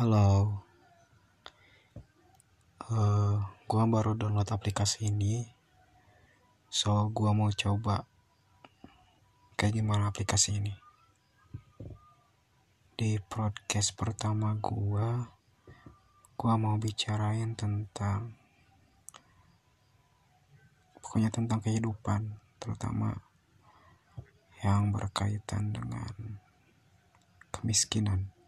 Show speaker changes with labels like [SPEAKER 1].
[SPEAKER 1] Halo, uh, gua baru download aplikasi ini, so gua mau coba kayak gimana aplikasi ini. Di podcast pertama gua, gua mau bicarain tentang pokoknya tentang kehidupan, terutama yang berkaitan dengan kemiskinan.